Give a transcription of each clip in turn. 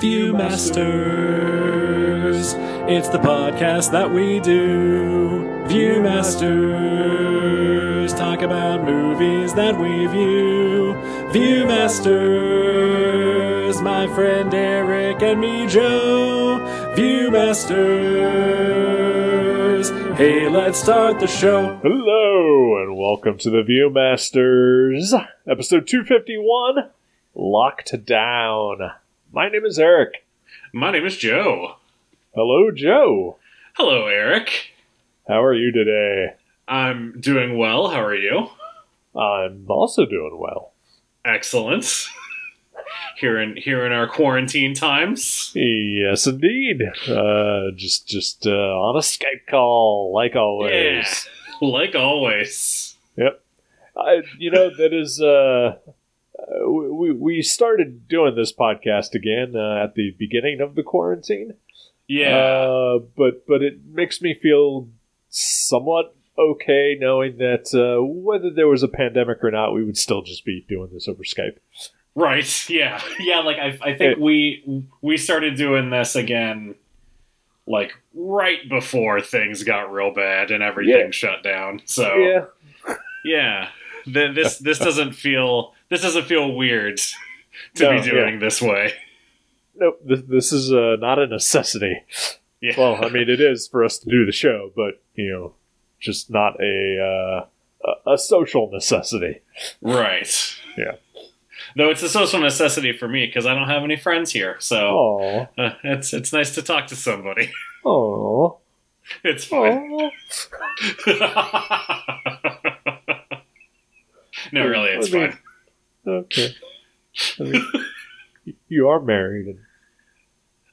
Viewmasters. It's the podcast that we do. Viewmasters. Talk about movies that we view. Viewmasters. My friend Eric and me, Joe. Viewmasters. Hey, let's start the show. Hello, and welcome to the Viewmasters, episode 251 Locked Down. My name is Eric. My name is Joe. Hello, Joe. Hello, Eric. How are you today? I'm doing well. How are you? I'm also doing well. Excellent. here in here in our quarantine times. Yes, indeed. Uh, just just uh, on a Skype call, like always. Yeah, like always. Yep. I, you know that is. Uh, uh, we we started doing this podcast again uh, at the beginning of the quarantine. Yeah. Uh, but but it makes me feel somewhat okay knowing that uh, whether there was a pandemic or not, we would still just be doing this over Skype. right. Yeah. Yeah. Like I, I think It- we we started doing this again, like right before things got real bad and everything Yeah. shut down. So Yeah. yeah, Th- this this doesn't feel this doesn't feel weird to No, be yeah. doing this way. Nope. This, this is uh, not a necessity. Yeah. Well, I mean, it is for us to do the show, but you know, just not a uh, a, social necessity. Right. Yeah. Though it's a social necessity for me because I don't have any friends here, so uh, it's it's nice to talk to somebody. Oh. It's fine. no, really, it's I mean- fine. Okay. I mean, you are married, and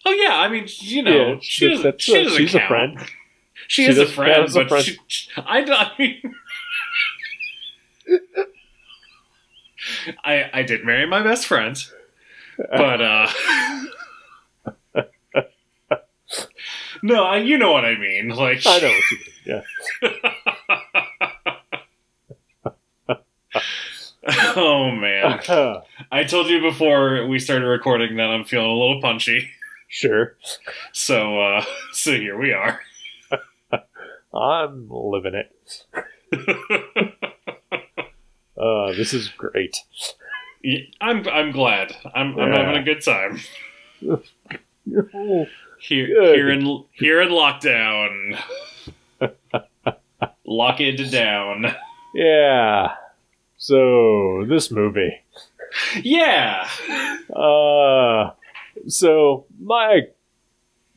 Oh yeah, I mean, you know, Yeah, she doesn't. that's She doesn't she's a friend. She, She is a friend, count as a but friend. She, she- I, I mean. I, I did marry my best friend, but uh no, I, you know what I mean. Like I know what you mean. Yeah. oh man, I told you before we started recording that I'm feeling a little punchy, sure. so uh so here we are. I'm living it. Uh, this is great. Yeah, I'm I'm glad. I'm I'm having a good time. Oh, Here, Good. here in here in lockdown. Lock it down. Yeah. So this movie. Yeah. Uh, so my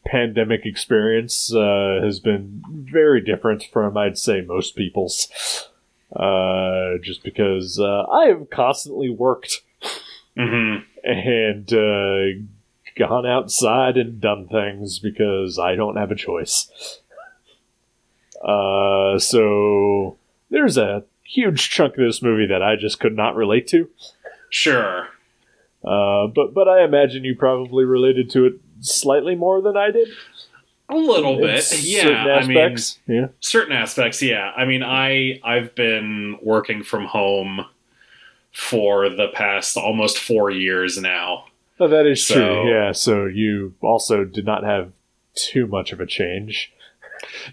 pandemic experience uh, has been very different from I'd say most people's. Uh, just because uh, I have constantly worked hmm and uh, gone outside and done things because I don't have a choice. Uh, so there's a huge chunk of this movie that I just could not relate to. Sure. Uh, but but I imagine you probably related to it slightly more than I did. A little In bit. Yeah. I mean, yeah. certain aspects. Yeah. I mean, I I've been working from home for the past almost four years now. Oh, that is So- true. Yeah. So you also did not have too much of a change.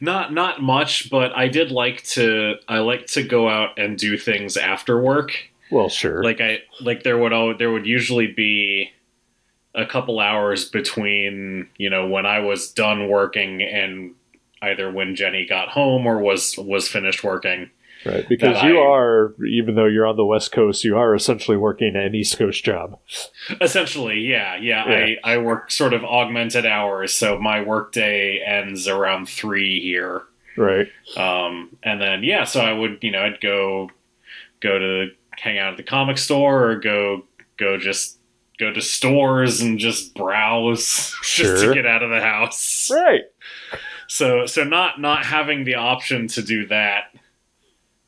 Not not much, but I did like to. I like to go out and do things after work. Well, sure. like I like there would al- there would usually be a couple hours between you know when I was done working and either when Jenny got home or was was finished working. Right. Because you I- are, even though you're on the West Coast, you are essentially working an East Coast job. Essentially, yeah, yeah. I I work sort of augmented hours, so my workday ends around three here. Right. Um, and then yeah, so I would you know I'd go go to hang out at the comic store or go go just go to stores and just browse just to get out of the house. Right. So so not not having the option to do that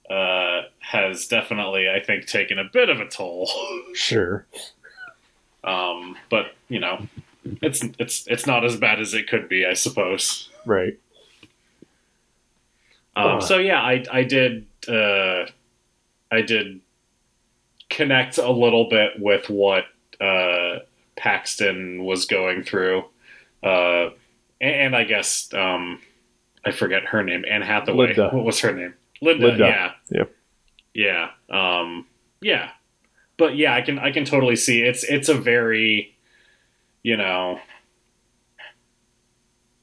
uh, has definitely I think taken a bit of a toll. Sure. Um, but you know, it's it's it's not as bad as it could be, I suppose. Right. Um, Uh. so yeah, I I did uh, I did connect a little bit with what uh, Paxton was going through, uh, and, and I guess um, I forget her name, Anne Hathaway. Linda. What was her name? Linda. Linda. Yeah. Yep. Yeah. Um, yeah. But yeah, I can I can totally see it's it's a very, you know,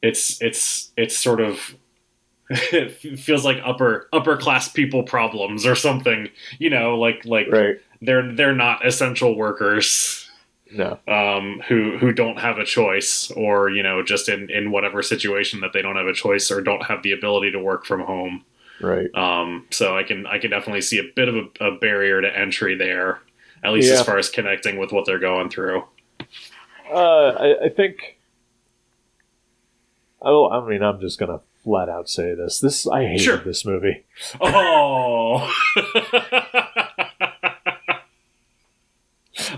it's it's it's sort of it feels like upper upper class people problems or something you know like like Right. they're they're not essential workers No. um who who don't have a choice or you know just in in whatever situation that they don't have a choice or don't have the ability to work from home Right. um so i can i can definitely see a bit of a, a barrier to entry there at least Yeah. as far as connecting with what they're going through Uh, I, I think. Oh, I mean, I'm just gonna flat out say this. This I hated Sure. this movie. oh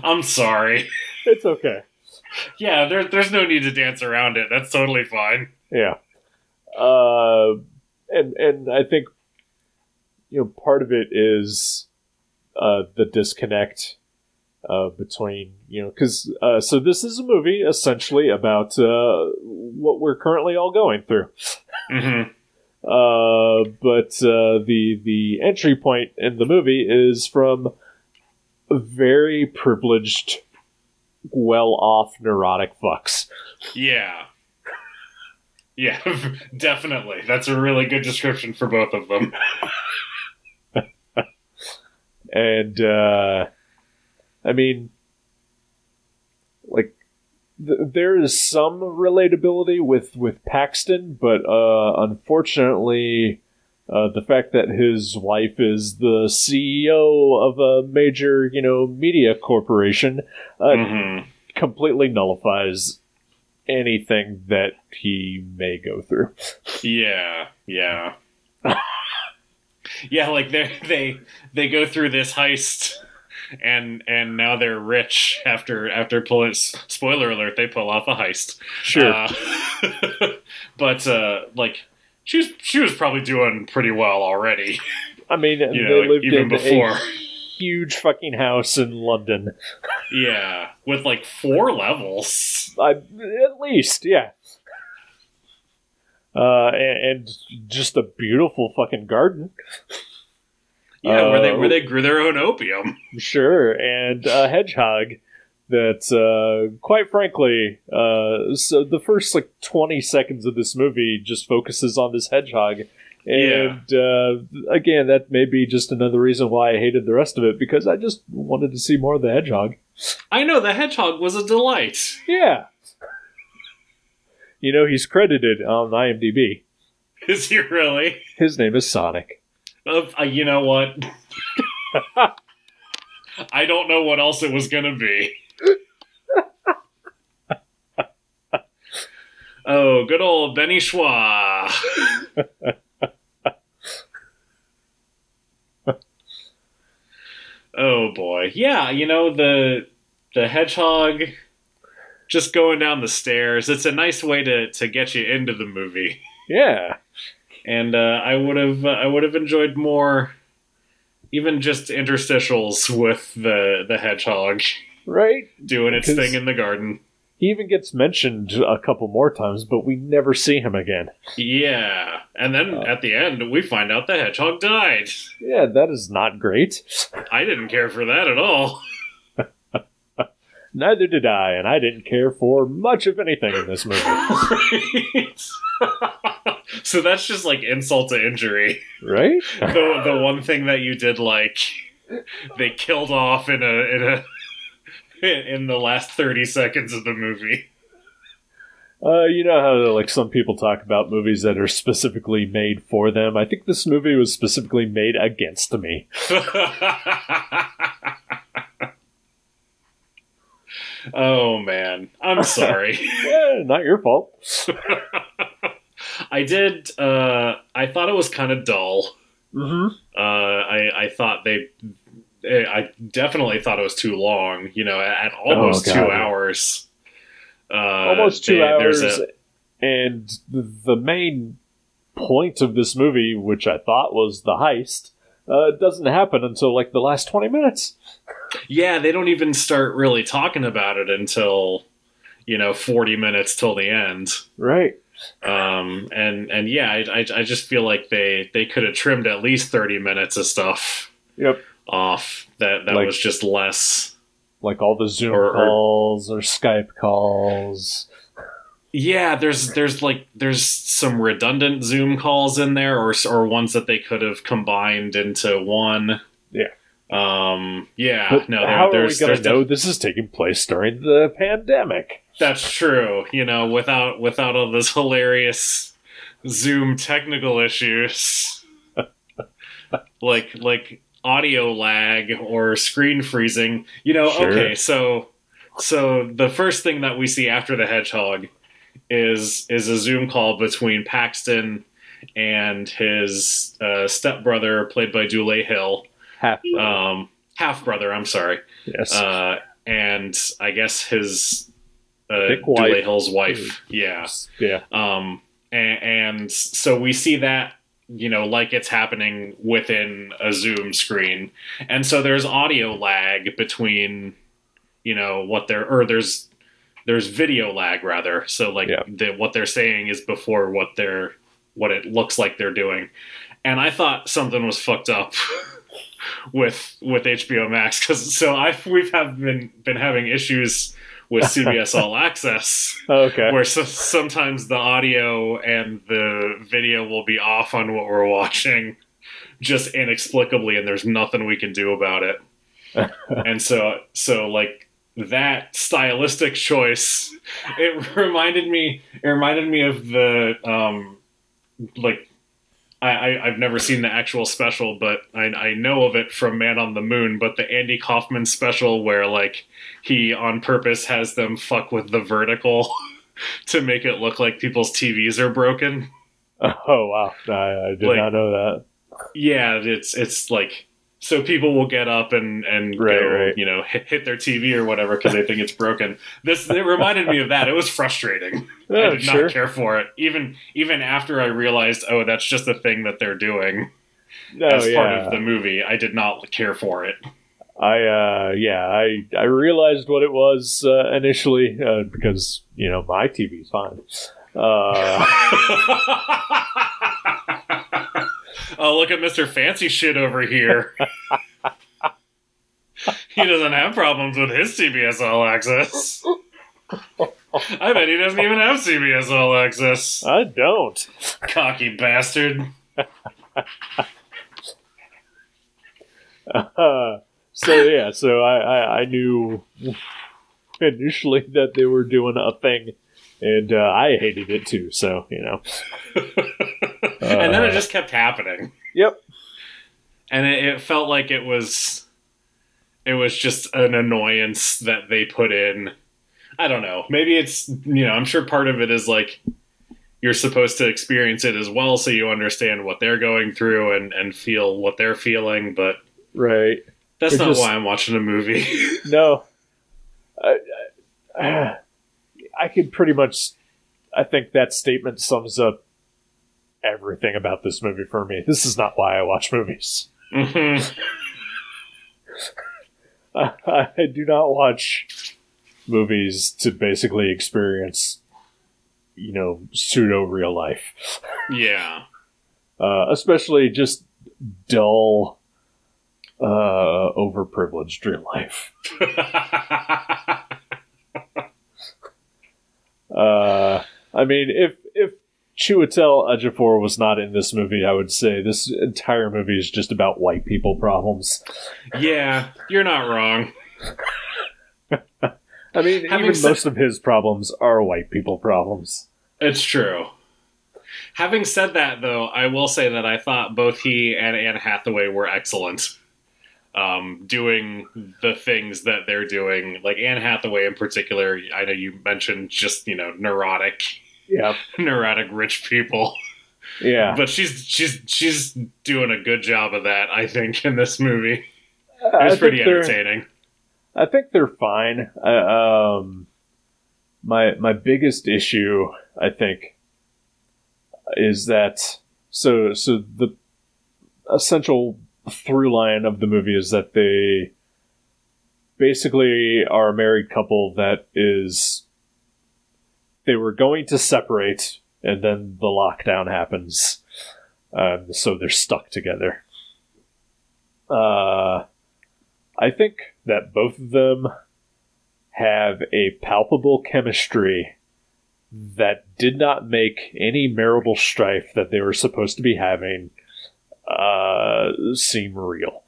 i'm sorry It's okay. yeah there, there's no need to dance around it that's totally fine Yeah. Uh, and and I think you know part of it is uh, the disconnect uh, between you know because uh, so this is a movie essentially about uh, what we're currently all going through. hmm Uh, but uh, the the entry point in the movie is from very privileged, well off neurotic fucks. Yeah. Yeah, definitely. That's a really good description for both of them. and uh, I mean, like th- there is some relatability with with Paxton, but uh, unfortunately, uh, the fact that his wife is the CEO of a major, you know, media corporation, uh, hmm completely nullifies anything that he may go through. Yeah, yeah. yeah, like they they they go through this heist and and now they're rich after after pull spoiler alert they pull off a heist. Sure, Uh, but uh like she was she was probably doing pretty well already, I mean, you know, they lived even in before. a huge fucking house in London. Yeah, with like four levels. I, at least, yeah. Uh, and, and just a beautiful fucking garden, Yeah, where they Uh, where they grew their own opium. sure, and a hedgehog that, uh, quite frankly, uh, so the first like twenty seconds of this movie just focuses on this hedgehog, and uh, again, that may be just another reason why I hated the rest of it because I just wanted to see more of the hedgehog. I know the hedgehog was a delight. Yeah. You know, he's credited on IMDb. Is he really? His name is Sonic. Uh, uh, you know what? I don't know what else it was gonna be. oh, good old Benny Schwa. oh boy, yeah. You know the the hedgehog just going down the stairs. It's a nice way to to get you into the movie Yeah. and uh, I would have I would have enjoyed more, even just interstitials with the the hedgehog Right? doing its thing in the garden. He even gets mentioned a couple more times, but we never see him again. Yeah, and then Oh. at the end we find out the hedgehog died. Yeah, that is not great. I didn't care for that at all. Neither did I, and I didn't care for much of anything in this movie. so that's just like insult to injury. Right? The the one thing that you did like, they killed off in a in a in the last thirty seconds of the movie. Uh, you know how like some people talk about movies that are specifically made for them. I think this movie was specifically made against me. oh man, I'm sorry. Yeah, not your fault. I did. Uh, I thought it was kind of dull. Mm-hmm. Uh, I I thought they. Eh, I definitely thought it was too long. You know, at almost Oh, two hours. Uh, Almost two they- hours, a- and the, main point of this movie, which I thought was the heist, uh, doesn't happen until like the last twenty minutes. Yeah, they don't even start really talking about it until you know 40 minutes till the end. Right. Um, and and yeah, I, I I just feel like they they could have trimmed at least 30 minutes of stuff Yep. Off. That that Like- was just less. Like all the Zoom Or- or- calls or Skype calls. Yeah, there's there's like there's some redundant Zoom calls in there, or or ones that they could have combined into one. Yeah. Um. Yeah. But no. There, how are we gonna know this is taking place during the pandemic? That's true. You know, without without all those hilarious Zoom technical issues, like like audio lag or screen freezing. You know, Sure. okay, so so the first thing that we see after the hedgehog is is a Zoom call between Paxton and his uh, stepbrother, played by Dule Hill, Half. um, half brother. I'm sorry yes. uh, and I guess his uh, Dule Hill's wife. Yeah. yeah. Um, and, and so we see that you know like it's happening within a Zoom screen, and so there's audio lag between you know what they're or there's there's video lag rather. So like Yeah. the, what they're saying is before what they're what it looks like they're doing, and I thought something was fucked up. with with HBO Max because so I we've have been been having issues with CBS All Access Okay. where so, sometimes the audio and the video will be off on what we're watching just inexplicably and there's nothing we can do about it and so so like that stylistic choice it reminded me it reminded me of the um like I, I, I've never seen the actual special, but I, I know of it from Man on the Moon. But the Andy Kaufman special, where like he on purpose has them fuck with the vertical to make it look like people's TVs are broken. Oh wow, I, I did Like- not know that. Yeah, it's it's like so people will get up and and Right, go, right. you know hit, hit their TV or whatever because they think it's broken. This it reminded me of that. It was frustrating. I Oh, did sure. not care for it. Even even after I realized, oh, that's just a thing that they're doing No, as yeah. part of the movie. I did not care for it. I uh yeah, I I realized what it was uh, initially uh, because you know my TV's fine. Oh, look at Mr. Fancy Shit over here. he doesn't have problems with his CBS All Access. I bet he doesn't even have CBS All Access. I don't. Cocky bastard. Uh, so yeah, so I, I I knew initially that they were doing a thing, and uh, I hated it too. So you know, and then it Uh, just kept happening. yep, and it, it felt like it was it was just an annoyance that they put in i don't know maybe it's you know i'm sure part of it is like you're supposed to experience it as well so you understand what they're going through and and feel what they're feeling but right. that's It not just- why i'm watching a movie No, I, I, I could pretty much. I think that statement sums up everything about this movie for me. This is not why I watch movies. Mhm. I, I do not watch movies to basically experience, you know, pseudo real life, yeah uh, especially just dull, uh, overprivileged real life. Uh, I mean, if if Chiwetel Ejiofor was not in this movie, I would say this entire movie is just about white people problems. yeah you're not wrong I mean, Having even said- most of his problems are white people problems. It's true. Having said that, though, I will say that I thought both he and Anne Hathaway were excellent. Um, doing the things that they're doing, like Anne Hathaway in particular. I know you mentioned just you know neurotic, Yeah, neurotic rich people, yeah. but she's she's she's doing a good job of that. I think in this movie, it was think pretty entertaining. I think they're fine. I, um, my my biggest issue, I think, is that so so the essential through line of the movie is that they basically are a married couple that is they were going to separate and then the lockdown happens um, so they're stuck together. Uh, i think that both of them have a palpable chemistry that did not make any marital strife that they were supposed to be having uh, seem real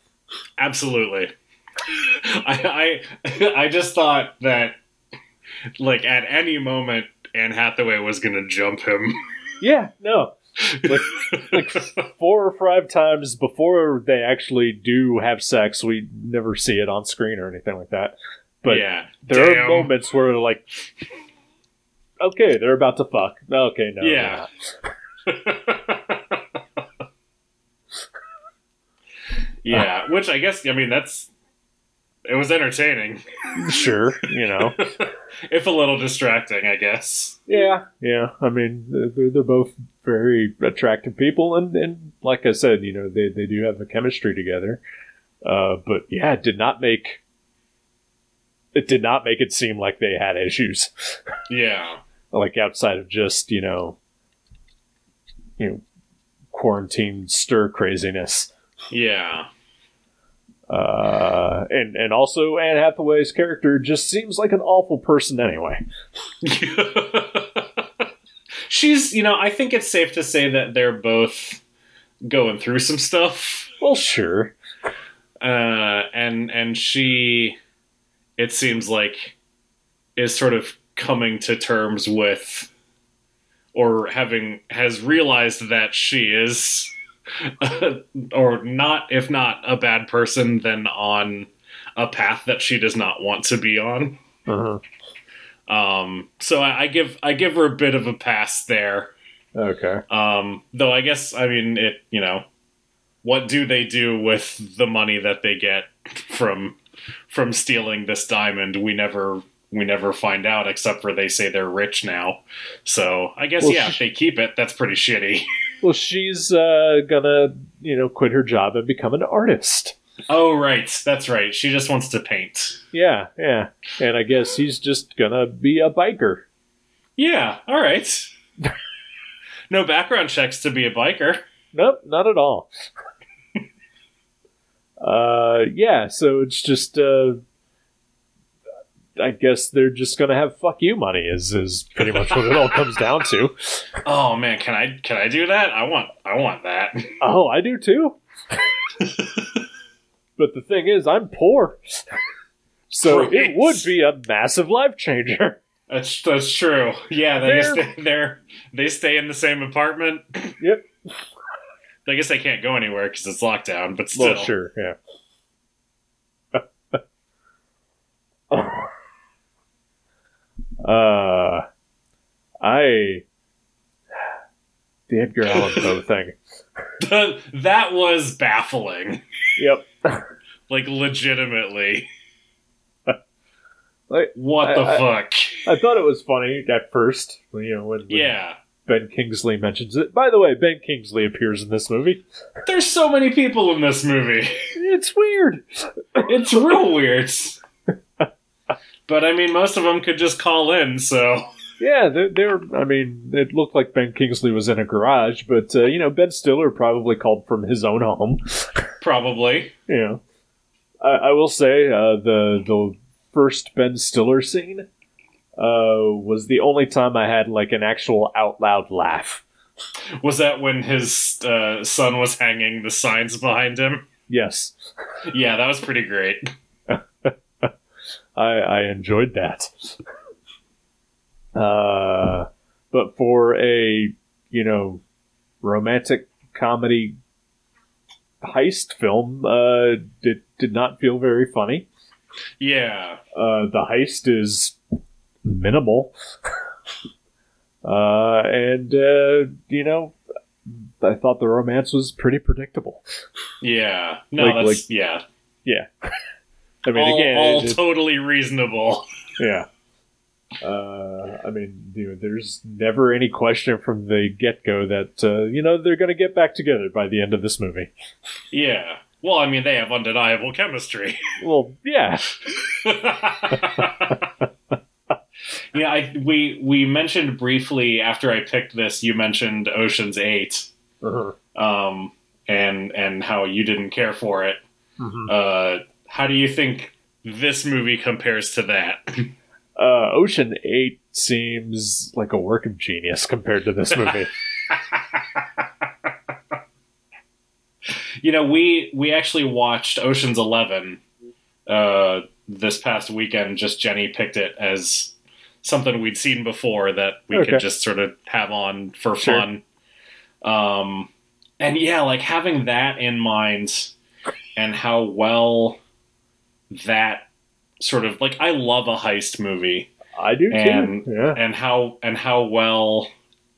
Absolutely. I, I I just thought that like at any moment Anne Hathaway was gonna jump him. yeah no like, like four or five times before they actually do have sex. We never see it on screen or anything like that. But yeah, there damn. are moments where like, okay, they're about to fuck. Okay, no, they're Yeah. yeah, which I guess I mean that's it was entertaining, sure, you know, if a little distracting, I guess. yeah, yeah. I mean, they're, they're both very attractive people, and and like I said, you know, they they do have a chemistry together. Uh, but yeah, it did not make it did not make it seem like they had issues. Yeah, like outside of just you know you know quarantine stir craziness yeah, uh and and also anne hathaway's character just seems like an awful person anyway. She's you know I think it's safe to say that they're both going through some stuff. well sure. Uh, and and she, it seems like, is sort of coming to terms with, or having has realized that she is, or not, if not a bad person, then on a path that she does not want to be on. uh-huh. Um, so I, I give I give her a bit of a pass there. okay Um, though I guess I mean it. You know, what do they do with the money that they get from from stealing this diamond? We never we never find out, except for they say they're rich now. So I guess Well, yeah, sh- if they keep it, that's pretty shitty. well she's uh gonna you know quit her job and become an artist oh right, that's right. She just wants to paint. yeah yeah and i guess he's just gonna be a biker Yeah, all right. no background checks to be a biker. Nope, not at all. uh, yeah, so it's just, uh, I guess they're just gonna have fuck you money is is pretty much what it all comes down to. Oh man, can I can I do that? I want I want that. Oh, I do too. but the thing is, I'm poor, so it would be a massive life changer. That's that's true. Yeah, they They're- stay. They stay in the same apartment. Yep. I guess they can't go anywhere because it's lockdown. But still, Well, sure, yeah. uh, I the Edgar Allan Poe thing. that was baffling. Yep. Like legitimately, Like, what I- the I- fuck? I thought it was funny at first, you know, when, when Yeah, Ben Kingsley mentions it. By the way, Ben Kingsley appears in this movie. there's so many people in this movie. It's weird. It's real weird. But I mean, most of them could just call in. So Yeah, they're, they're. I mean, it looked like Ben Kingsley was in a garage, but uh, you know, Ben Stiller probably called from his own home. probably. Yeah. I, I will say uh, the the first Ben Stiller scene uh, was the only time I had like an actual out loud laugh. Was that when his uh, son was hanging the signs behind him? Yes, Yeah, that was pretty great. I, I enjoyed that. Uh, but for a you know romantic comedy heist film, uh, did did not feel very funny. Yeah, Uh, the heist is minimal. uh, and, uh, you know, I thought the romance was pretty predictable. yeah. No, Like- that's like- yeah. Yeah. I mean, all, again, all it- totally reasonable. yeah. Uh, I mean, you know, there's never any question from the get go that, uh, you know, they're going to get back together by the end of this movie. Yeah, Well, I mean, they have undeniable chemistry. Well, yeah. yeah, I, we we mentioned briefly after I picked this. You mentioned Ocean's 8 Uh-huh. um, and and how you didn't care for it. Mhm. Uh, how do you think this movie compares to that? Uh, Ocean Eight seems like a work of genius compared to this movie. you know, we we actually watched Ocean's Eleven uh, this past weekend. Just Jenny picked it as something we'd seen before that we Okay. could just sort of have on for Sure. fun. Um, and yeah, like having that in mind and how well that sort of like I love a heist movie I do too. And- yeah. and how and how well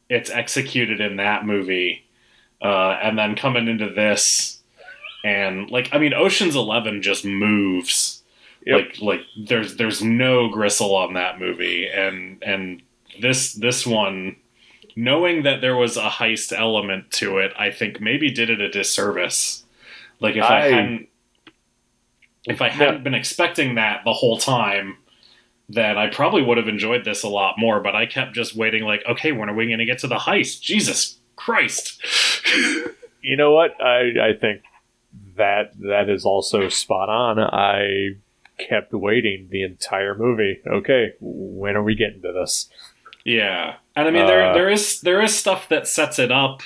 it's executed in that movie, uh, and then coming into this, and like I mean, Ocean's Eleven just moves. Yep. Like like there's there's no gristle on that movie, and and this this one, knowing that there was a heist element to it, I think maybe did it a disservice. Like if I, I- hadn't if I hadn't been expecting that the whole time, then I probably would have enjoyed this a lot more. But I kept just waiting, like, okay, when are we going to get to the heist? Jesus Christ! You know what? I I think that that is also spot on. I kept waiting the entire movie. Okay, when are we getting to this? yeah, and I mean there Uh, there is there is stuff that sets it up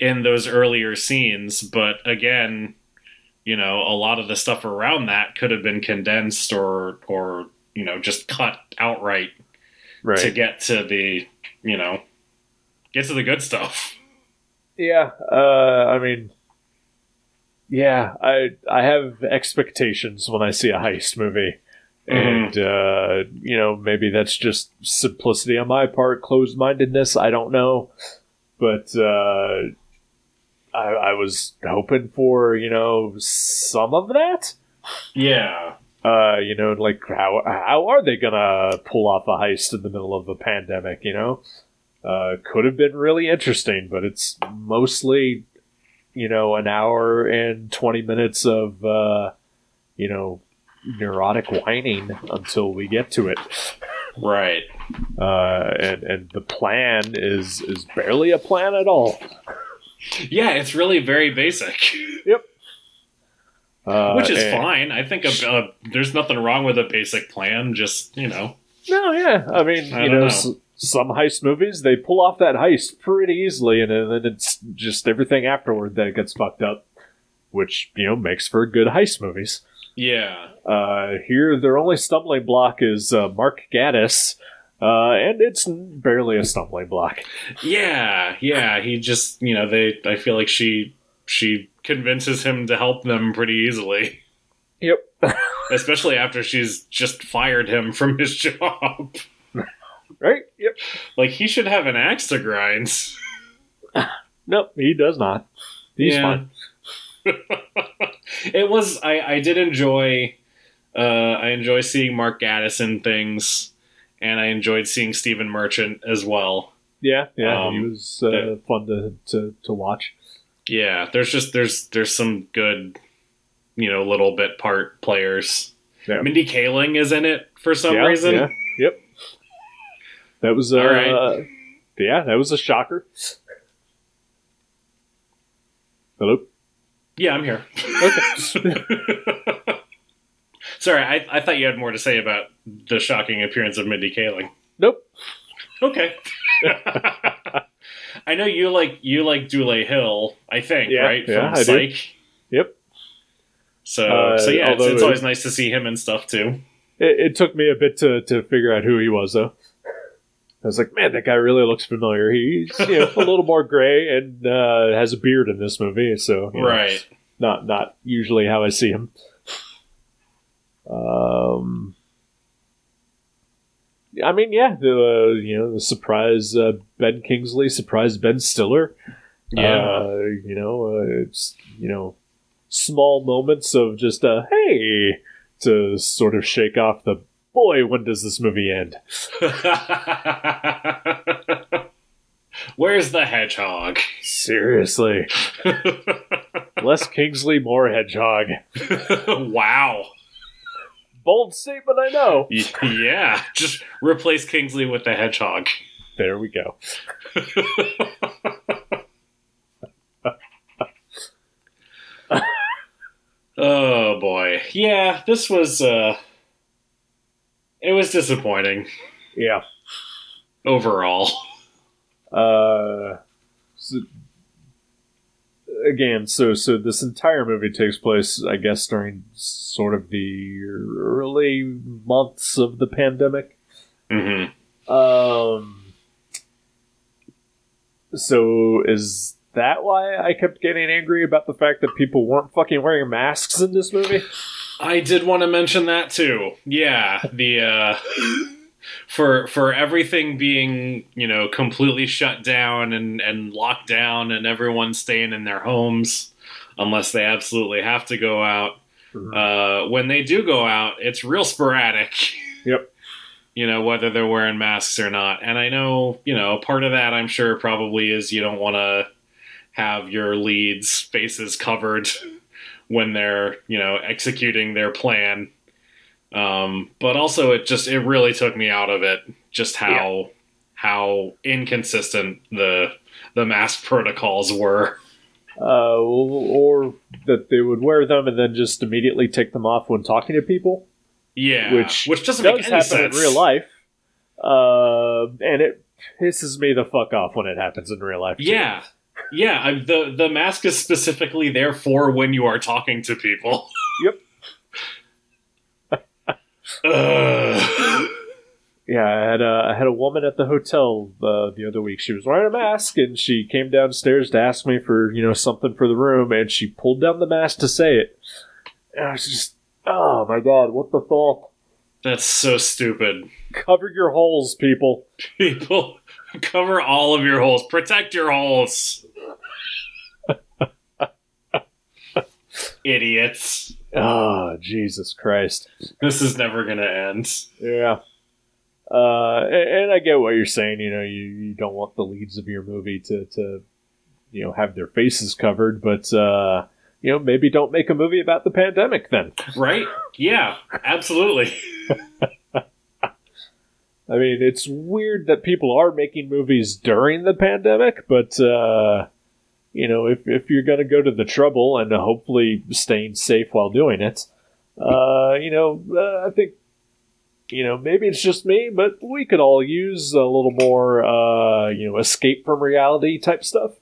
in those earlier scenes, but again, you know, a lot of the stuff around that could have been condensed or or you know just cut outright Right. to get to the you know get to the good stuff. Yeah, uh, I mean, yeah, I I have expectations when I see a heist movie, and uh, you know maybe that's just simplicity on my part, closed mindedness. I don't know, but uh, I, I was hoping for you know some of that. Yeah, Uh, you know, like how how are they gonna pull off a heist in the middle of a pandemic? You know, uh, could have been really interesting, but it's mostly, you know, an hour and twenty minutes of, uh, you know, neurotic whining until we get to it. right. Uh, and and the plan is is barely a plan at all. Yeah, it's really very basic. Uh, Which is and- fine. I think a, a, there's nothing wrong with a basic plan. Just you know, No, yeah. I mean, I you know, know. S- some heist movies they pull off that heist pretty easily, and then it's just everything afterward that gets fucked up, which you know makes for good heist movies. yeah, Uh, here, their only stumbling block is uh, Mark Gatiss, uh, and it's barely a stumbling block. yeah, yeah. He just you know they. I feel like she she convinces him to help them pretty easily, Yep. especially after she's just fired him from his job. right. Yep. Like he should have an axe to grind. Nope. He does not. He's Yeah. fine. it was I, I did enjoy uh, I enjoy seeing Mark Gatiss in things and I enjoyed seeing Stephen Merchant as well. Yeah. Yeah. Um, he was uh, the- fun to, to to watch. Yeah, there's just there's there's some good you know little bit part players. Yeah. Mindy Kaling is in it for some yeah, reason. Yeah. Yep. That was uh, right. yeah, that was a shocker. Hello. Yeah, I'm here. Sorry, I, I thought you had more to say about the shocking appearance of Mindy Kaling. Nope. Okay. I know you like you like Dule Hill, I think, Yeah, right? yeah, From I do. Psych. Yep. So Uh, so yeah, it's, although it's it- always nice to see him and stuff too. It, it took me a bit to, to figure out who he was, though. I was like, man, that guy really looks familiar. He's you know, a little more gray and uh, has a beard in this movie, so you know, Right. not not usually how I see him. Um, I mean, yeah, the uh, you know the surprise uh, Ben Kingsley, surprise Ben Stiller. Yeah. Uh, you know, uh, it's you know small moments of just uh, hey to sort of shake off the boy. When does this movie end? Where's the hedgehog? Seriously, Less Kingsley, more Hedgehog. wow. Bold statement, I know. Yeah, just replace Kingsley with the hedgehog. There we go. Oh boy. Yeah, this was uh it was disappointing Yeah. overall. Uh, so, again, so so this entire movie takes place, I guess, during sort of the early months of the pandemic. Mhm. Um, so is that why I kept getting angry about the fact that people weren't fucking wearing masks in this movie? I did want to mention that too. Yeah, the uh for for everything being, you know, completely shut down and and locked down and everyone staying in their homes unless they absolutely have to go out. Uh when they do go out, it's real sporadic. Yep. You know, whether they're wearing masks or not. And I know, you know, part of that I'm sure probably is you don't want to have your leads' faces covered when they're you know executing their plan um, but also it just it really took me out of it just how how inconsistent the the mask protocols were Uh, or that they would wear them and then just immediately take them off when talking to people. yeah Which which doesn't does make any happen sense in real life. Uh, and it pisses me the fuck off when it happens in real life. too. yeah yeah I, the the mask is specifically there for when you are talking to people Yep. Ugh. Yeah, I had a, I had a woman at the hotel uh, the other week. She was wearing a mask, and she came downstairs to ask me for you know something for the room, and she pulled down the mask to say it. And I was just, oh my god, what the fuck? that's so stupid Cover your holes, people. people cover all of your holes protect your holes idiots Oh, Jesus Christ. this is never gonna end Yeah. Uh, and, and I get what you're saying. You know, you, you don't want the leads of your movie to, to, you know, have their faces covered, but, uh, you know, maybe don't make a movie about the pandemic then. right yeah absolutely I mean, it's weird that people are making movies during the pandemic, but, uh, you know, if, if you're going to go to the trouble and hopefully staying safe while doing it, uh, you know, uh, I think, you know, maybe it's just me, but we could all use a little more, uh, you know, escape from reality type stuff.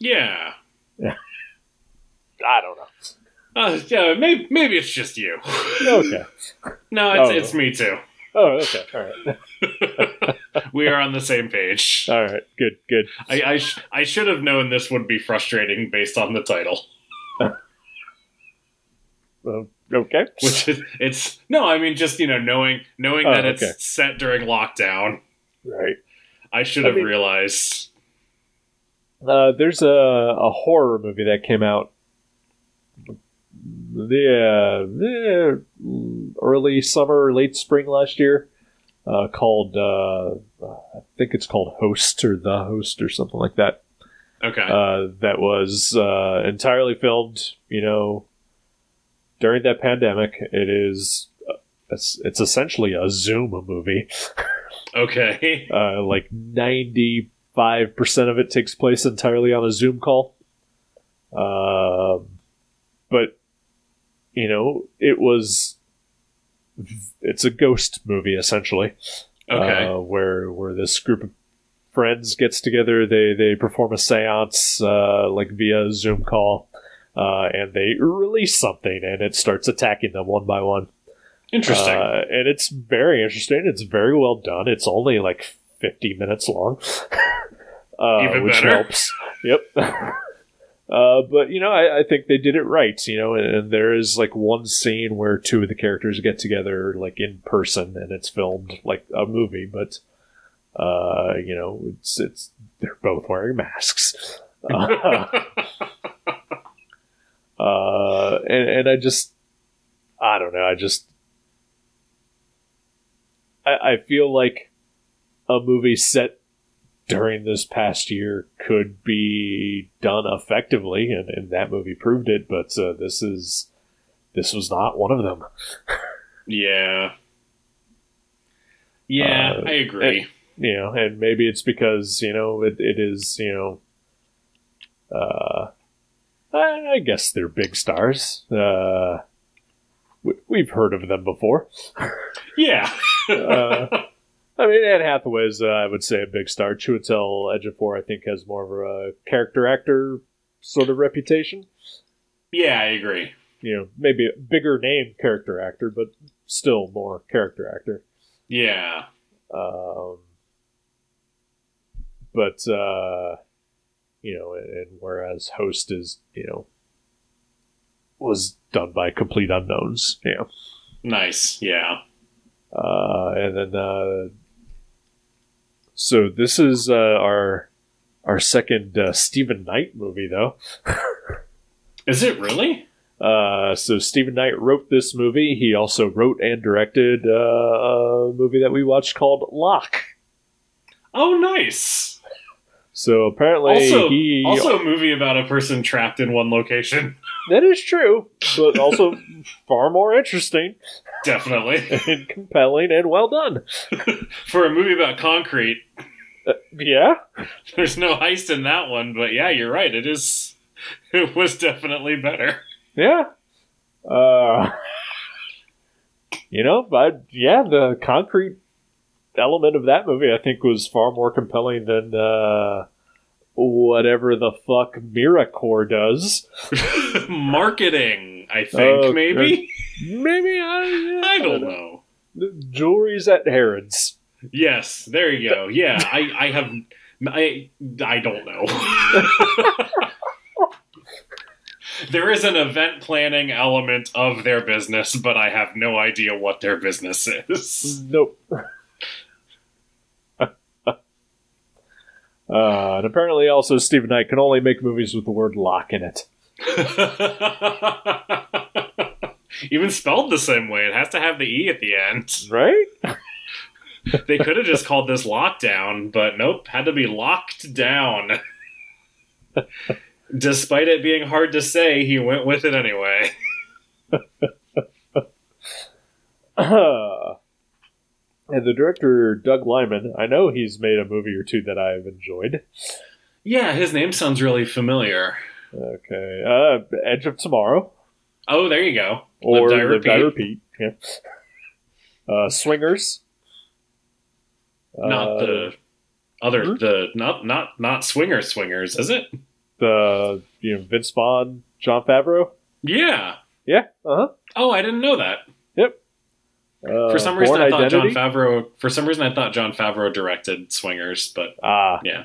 yeah I don't know. uh, yeah maybe, maybe it's just you Okay. no it's, Oh. it's me too Oh, okay. All right. we are on the same page All right. Good, good. I, I, sh- I should have known this would be frustrating based on the title Uh, okay. which is it's no i mean just you know knowing knowing Oh, that it's okay. set during lockdown Right. i should I have mean- realized Uh, there's a, a horror movie that came out the uh, early summer, late spring last year, uh, called uh, I think it's called Host or The Host or something like that. okay Uh, that was uh, entirely filmed, you know, during that pandemic. It is uh, it's, it's essentially a Zoom movie. okay Uh, like ninety five percent of it takes place entirely on a Zoom call. Um, but you know, it was it's a ghost movie essentially. okay Uh, where where this group of friends gets together, they they perform a séance uh, like via Zoom call, uh, and they release something, and it starts attacking them one by one. interesting Uh, and it's very interesting. It's very well done. It's only like 50 minutes long. uh, Even which better. helps. Yep. uh, but, you know, I, I think they did it right, you know, and, and there is like one scene where two of the characters get together like in person and it's filmed like a movie, but, uh, you know, it's, it's, they're both wearing masks. Uh, uh, and, and I just, I don't know. I just, I, I feel like a movie set during this past year could be done effectively, and, and that movie proved it. But uh, this is this was not one of them. Yeah. Yeah, Uh, I agree. you know, and maybe it's because you know it, it is you know, uh, I, I guess they're big stars. Uh, we, we've heard of them before. yeah. Uh, I mean, Anne Hathaway is, uh, I would say, a big star. Chiwetel Ejiofor, I think, has more of a character actor sort of reputation. yeah, I agree. You know, maybe a bigger name character actor, but still more character actor. Yeah. Um, but uh, you know, and, whereas Host is you know was done by complete unknowns, Yeah. Nice. Yeah. uh, and then uh, so this is uh, our our second uh, Steven Knight movie though. Is it really? Uh, so Steven Knight wrote this movie. He also wrote and directed uh, a movie that we watched called Locke. Oh, nice. So apparently Also, he also a movie about a person trapped in one location. That is true, but also far more interesting Definitely. and compelling and well done. For a movie about concrete, Uh, yeah, there's no heist in that one, but yeah, you're right. It is. It was definitely better. yeah. Uh, you know, but yeah, the concrete element of that movie I think was far more compelling than uh, whatever the fuck Miracore does. Marketing, I think, Oh, maybe? Maybe I, yeah, I don't know. The Jewelry's at Harrods. Yes, there you go. Yeah, I, I have. I, I don't know. there is an event planning element of their business, but I have no idea what their business is. Nope. Uh, and apparently, also Steven Knight can only make movies with the word "lock" in it. Even spelled the same way, it has to have the E at the end. Right? They could have just called this lockdown, but nope, had to be locked down. Despite it being hard to say, he went with it anyway. and the director Doug Liman, I know he's made a movie or two that I've enjoyed. Yeah, his name sounds really familiar. Okay, uh, Edge of Tomorrow Oh, there you go. or Lived, I Lived, I Repeat. Repeat. Yeah. Uh, Swingers. Not Uh, the other hmm? the not not not swinger swingers, is it? the you know Vince Vaughn, Jon Favreau. Yeah. Yeah. Uh huh. Oh, I didn't know that. Uh, For some reason, I thought Identity. Jon Favreau. For some reason, I thought Jon Favreau directed Swingers, but Ah, Yeah.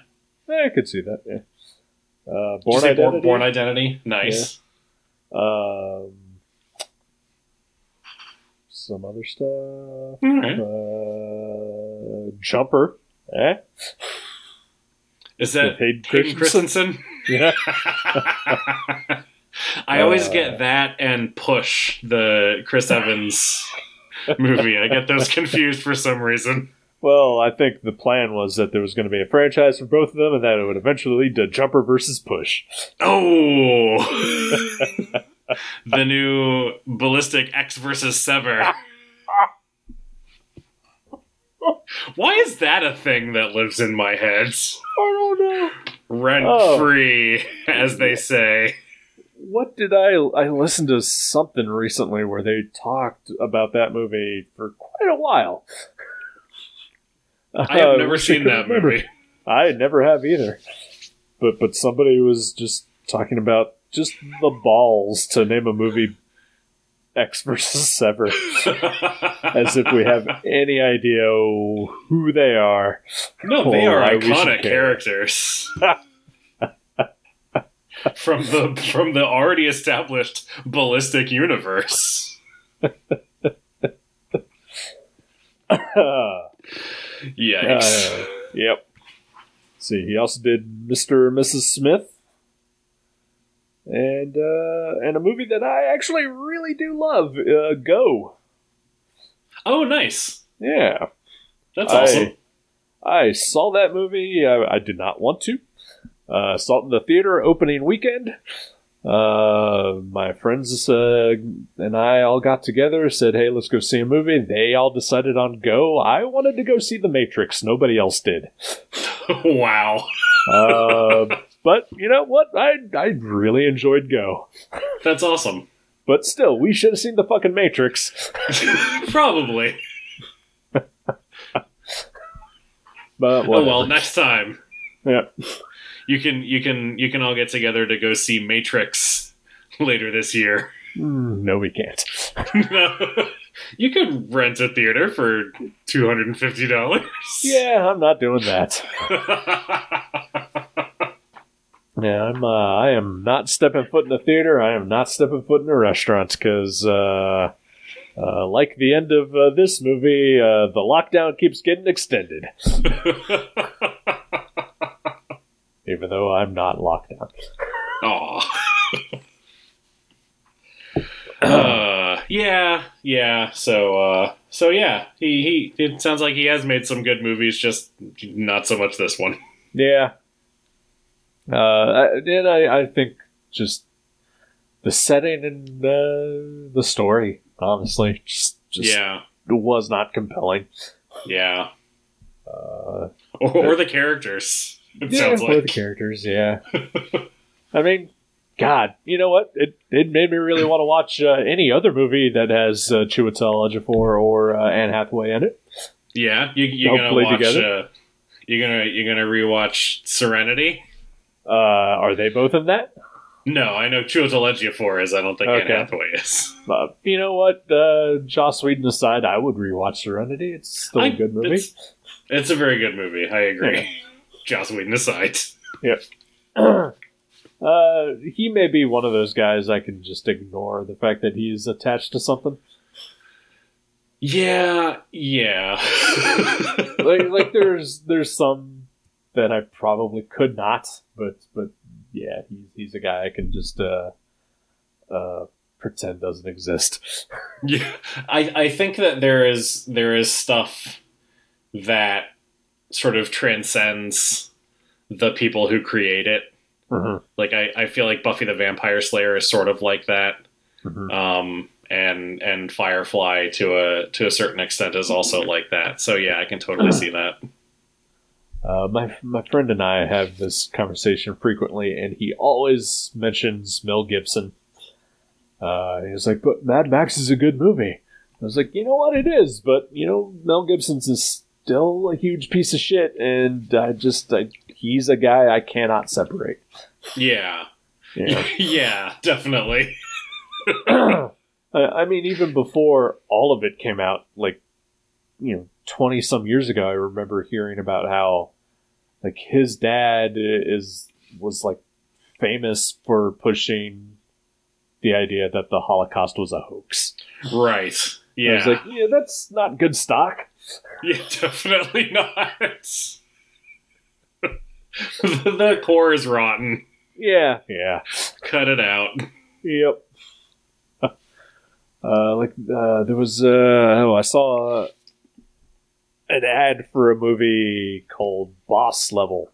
I could see that. Yeah. Uh, Bourne Identity. Bourne Identity. Nice. um, some other stuff. Right. Uh, Jumper. Eh? Is that Hayden Christensen. Christensen? Yeah. I always Uh. get that and Push, the Chris Evans movie. I get those confused for some reason. Well, I think the plan was that there was going to be a franchise for both of them, and that it would eventually lead to Jumper versus Push. Oh, the new Ballistic Ecks versus Sever. Why is that a thing that lives in my head? I don't know. Rent Oh. free, as they say. What did I? I listened to something recently where they talked about that movie for quite a while. I have Uh, never seen that remember. movie. I never have either. But but somebody was just talking about just the balls to name a movie Ecks versus Sever, as if we have any idea who they are. No, they Oh, are iconic characters. from the from the already established ballistic universe. Yikes. Uh, yep. see, he also did Mr. and Mrs. Smith. And uh, and a movie that I actually really do love, uh, Go. oh, nice. Yeah, That's I- awesome. I saw that movie. I, I did not want to. Uh, saw it in the theater opening weekend. Uh, my friends uh, and I all got together, said, "Hey, let's go see a movie." They all decided on Go. I wanted to go see The Matrix. Nobody else did. wow. Uh, but you know what? I I really enjoyed Go. That's awesome. But still, we should have seen the fucking Matrix. Probably. But Oh well, next time yeah. You can you can you can all get together to go see Matrix later this year. Mm, no, we can't. no. you could rent a theater for two hundred and fifty dollars. Yeah, I'm not doing that. Yeah, I'm. Uh, I am not stepping foot in the theater. I am not stepping foot in a restaurant because, uh, uh, like the end of uh, this movie, uh, the lockdown keeps getting extended. Even though I'm not locked down. Aw. uh, yeah, yeah. So, uh, so yeah, he he. It sounds like he has made some good movies, just not so much this one. Yeah. Uh, I- and I, I think just the setting and uh, the story, honestly, just just yeah, was not compelling. yeah. Uh, Or, or the characters. It yeah, sounds or the characters, yeah. I mean, God, you know what? It it made me really want to watch uh, any other movie that has uh, Chiwetel Ejiofor or uh, Anne Hathaway in it. Yeah, you, you're gonna Hopefully watch. together. Uh, you're gonna you're gonna rewatch Serenity. Uh, are they both in that? No, I know Chiwetel Ejiofor is. I don't think Okay. Anne Hathaway is. Uh, you know what? Uh, Joss Whedon aside, I would rewatch Serenity. It's still a I- good movie. It's, it's a very good movie. I agree. Joss Whedon aside. uh, he may be one of those guys I can just ignore the fact that he's attached to something. Yeah, yeah. Like, like there's there's some that I probably could not, but but yeah, he's he's a guy I can just uh uh pretend doesn't exist. Yeah, I I think that there is there is stuff that sort of transcends the people who create it. Mhm. Like I, I feel like Buffy the Vampire Slayer is sort of like that. Mhm. Um and and Firefly to a to a certain extent is also like that. So yeah, I can totally see that. Uh, my my friend and I have this conversation frequently, and he always mentions Mel Gibson. Uh, he was like, "But Mad Max is a good movie." I was like, "You know what? It is, but you know, Mel Gibson's is still a huge piece of shit, and I just I, he's a guy I cannot separate." Yeah. Know? yeah, definitely. I I mean, even before all of it came out, like, you know, 20 some years ago, I remember hearing about how, like, his dad is, was, like, famous for pushing the idea that the Holocaust was a hoax. Right. I Yeah. was like, yeah, that's not good stock. Yeah, definitely not. the, the core is rotten. Yeah. Yeah. Cut it out. Yep. Uh, like uh, there was uh, oh I saw an ad for a movie called Boss Level,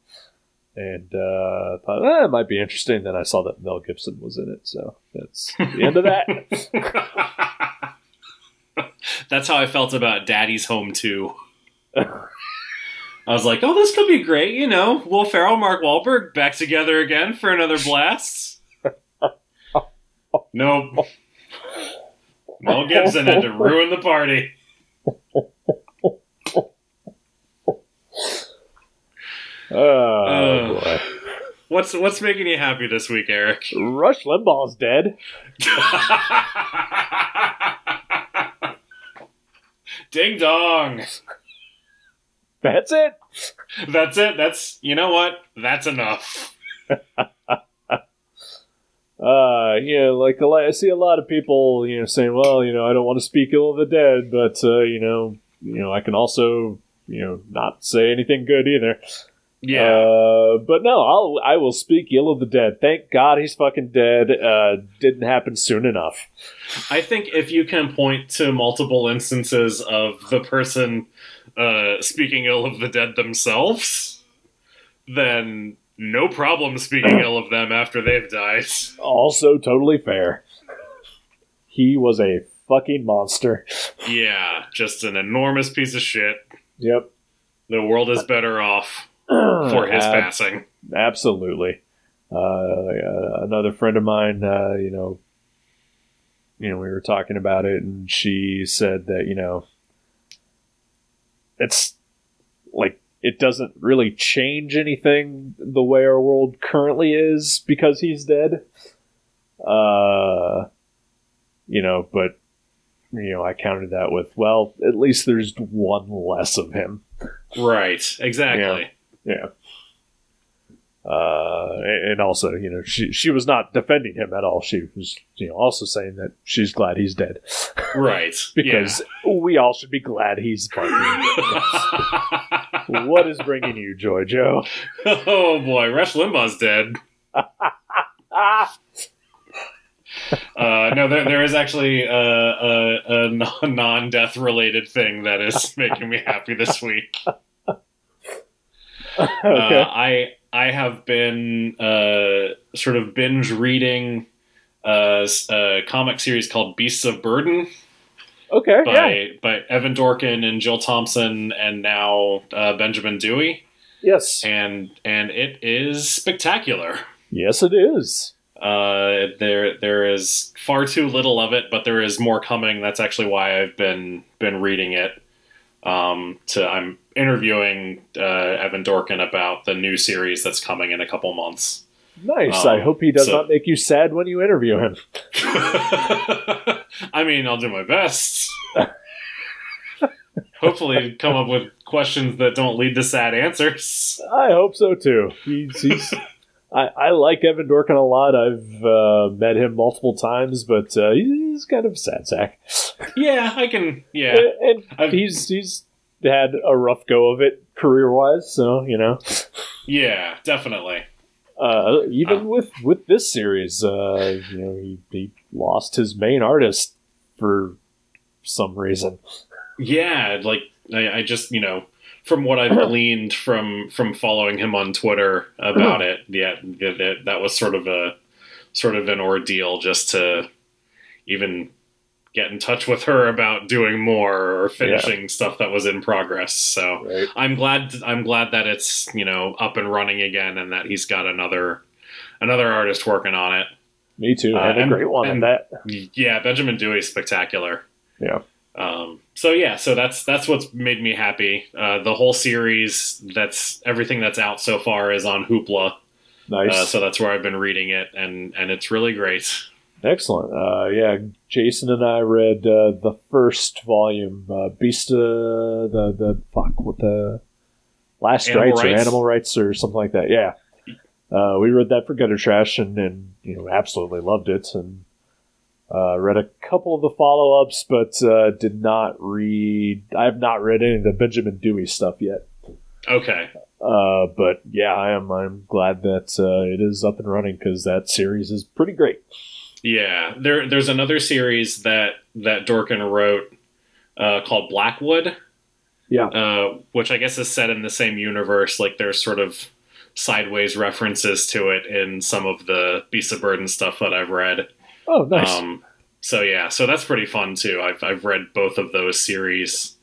and uh, thought eh, it might be interesting. Then I saw that Mel Gibson was in it, so that's the end of that. That's how I felt about Daddy's Home too. I was like, oh, this could be great. You know, Will Ferrell, Mark Wahlberg back together again for another blast. nope. Mel Gibson had to ruin the party. Oh Uh. boy, What's what's making you happy this week, Eric? Rush Limbaugh's dead. Ding dong. That's it. That's it. That's you know what? That's enough. Uh, know, like a lot, I see a lot of people, you know, saying, "Well, you know, I don't want to speak ill of the dead, but uh, you know, you know, I can also, you know, not say anything good either." Yeah. Uh, but no, I'll I will speak ill of the dead. Thank God he's fucking dead. Uh, didn't happen soon enough. I think if you can point to multiple instances of the person uh, speaking ill of the dead themselves, then no problem speaking ill of them after they've died. Also, totally fair. He was a fucking monster. Yeah, just an enormous piece of shit. Yep. The world is better off for his Ab- passing. Absolutely. Uh, uh, another friend of mine, uh, you know, you know, we were talking about it, and she said that you know, it's like it doesn't really change anything the way our world currently is because he's dead. Uh, you know, but you know, I countered that with, well, at least there's one less of him. Right, exactly. Yeah. Uh, and also, you know, she she was not defending him at all. She was, you know, also saying that she's glad he's dead Right. because we all should be glad he's what is bringing you joy, Joe? oh boy, Rush Limbaugh's dead. Uh, no, there, there is actually a, a, a non-death related thing that is making me happy this week. okay. Uh, I I have been uh, sort of binge reading a, s- a comic series called Beasts of Burden okay. by yeah. by Evan Dorkin and Jill Thompson and now uh, Benjamin Dewey, Yes. and and it is spectacular. Yes, it is. Uh, there there is far too little of it, but there is more coming. That's actually why I've been been reading it. Um, to I'm interviewing uh, Evan Dorkin about the new series that's coming in a couple months. Nice. Um, I hope he does so- not make you sad when you interview him. I mean, I'll do my best. Hopefully, come up with questions that don't lead to sad answers. I hope so too. He's, he's I, I like Evan Dorkin a lot. I've uh, met him multiple times, but uh, he's kind of a sad sack. Yeah, I can. Yeah, and I've- he's he's had a rough go of it career wise. So you know, yeah, definitely. uh, even Uh. with with this series, uh, you know, he, he lost his main artist for some reason. Yeah, like I, I just you know from what I've gleaned from from following him on Twitter about it, yeah, that that was sort of a sort of an ordeal just to even get in touch with her about doing more or finishing stuff that was in progress. So Right. I'm glad I'm glad that it's you know up and running again and that he's got another another artist working on it. Me too. Uh, and a and- great one and- at that. Yeah, Benjamin Dewey's spectacular. Yeah. Um, so yeah, so that's that's what's made me happy. Uh, the whole series, that's everything that's out so far is on Hoopla. Nice. Uh, so that's where I've been reading it, and and it's really great. Excellent. Uh, yeah, Jason and I read uh, the first volume, uh, Beast, uh, the the fuck with the last Animal Rites, or animal rights or something like that. Yeah, uh, we read that for Gutter Trash and, and you know absolutely loved it and uh, read a couple of the follow ups, but uh, did not read. I have not read any of the Benjamin Dewey stuff yet. Okay, Uh, but yeah, I am. I'm glad that uh, it is up and running because that series is pretty great. Yeah. There there's another series that that Dorkin wrote uh, called Blackwood. Yeah. Uh, which I guess is set in the same universe. Like there's sort of sideways references to it in some of the Beast of Burden stuff that I've read. Oh, nice. Um, so yeah, so that's pretty fun too. I've I've read both of those series.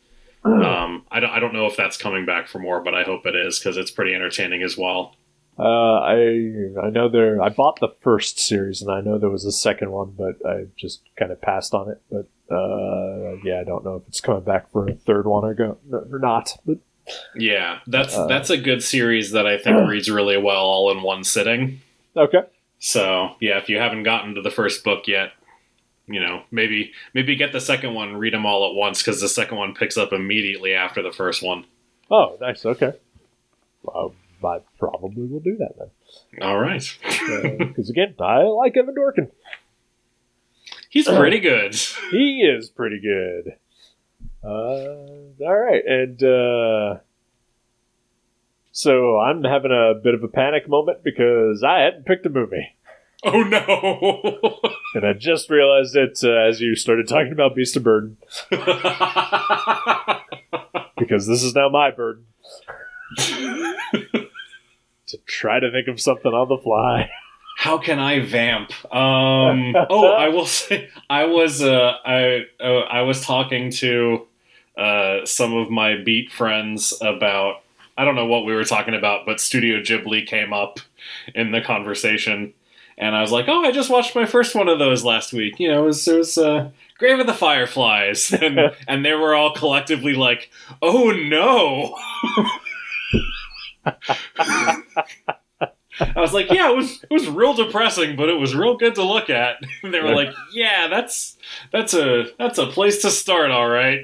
Um, I don't I don't know if that's coming back for more, but I hope it is because it's pretty entertaining as well. Uh, I I know there. I bought the first series, and I know there was a second one, but I just kind of passed on it. But uh, yeah, I don't know if it's coming back for a third one or go or not. But Yeah, that's Uh, that's a good series that I think reads really well all in one sitting. okay, So yeah, if you haven't gotten to the first book yet, you know maybe maybe get the second one, read them all at once because the second one picks up immediately after the first one. oh, nice. Okay, well, I probably will do that then. All right, Because again, I like Evan Dorkin. he's pretty good. He is pretty good. Uh, all right, and uh, so I'm having a bit of a panic moment because I hadn't picked a movie. Oh no. And I just realized it uh, as you started talking about Beast of Burden. because this is now my burden to try to think of something on the fly. How can I vamp? Um, oh, I will say I was uh, I uh, I was talking to uh, some of my beat friends about I don't know what we were talking about, but Studio Ghibli came up in the conversation, and I was like, "Oh, I just watched my first one of those last week. You know, it was, it was uh, Grave of the Fireflies," and and they were all collectively like, "Oh no." I was like, yeah, it was it was real depressing, but it was real good to look at. And they were like, yeah, that's that's a that's a place to start, all right.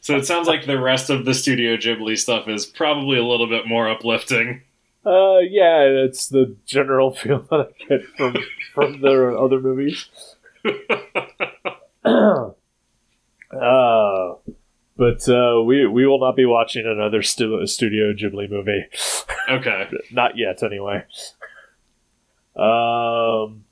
so it sounds like the rest of the Studio Ghibli stuff is probably a little bit more uplifting. Uh, yeah, that's the general feel that I get from from their other movies. uh, but uh, we we will not be watching another stu- Studio Ghibli movie. Okay. not yet, anyway. Um,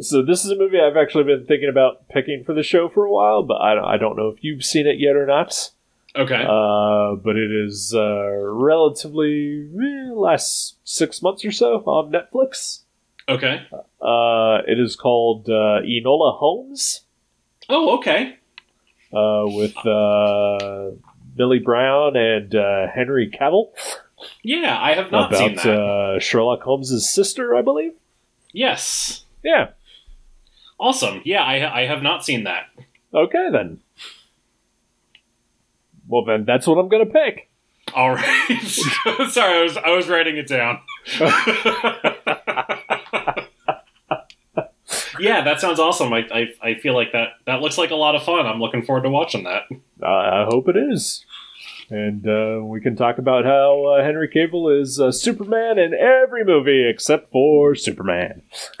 so this is a movie I've actually been thinking about picking for the show for a while, but I don't, I don't know if you've seen it yet or not. Okay. Uh, but it is uh, relatively eh, last six months or so on Netflix. okay. Uh, it is called uh, Enola Holmes Oh, okay. Uh, with uh, Billy Brown and uh, Henry Cavill Yeah, I have not seen that. uh, Sherlock Holmes' sister, I believe. yes. Yeah. Awesome. Yeah, I I have not seen that. Okay then. Well then, that's what I'm gonna pick. All right. Sorry, I was I was writing it down. yeah, that sounds awesome. I, I I feel like that that looks like a lot of fun. I'm looking forward to watching that. Uh, I hope it is. And uh, we can talk about how uh, Henry Cavill is uh, Superman in every movie except for Superman.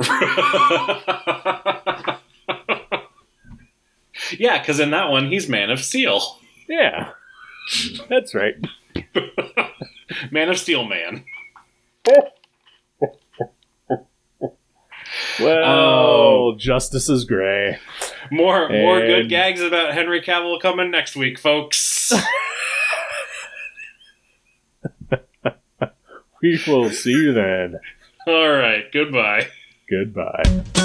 yeah, because in that one he's Man of Steel. Yeah, that's right. Man of Steel Man. Well, um, justice is gray. More more good gags about Henry Cavill coming next week, folks. We will see you then. All right, goodbye. Goodbye.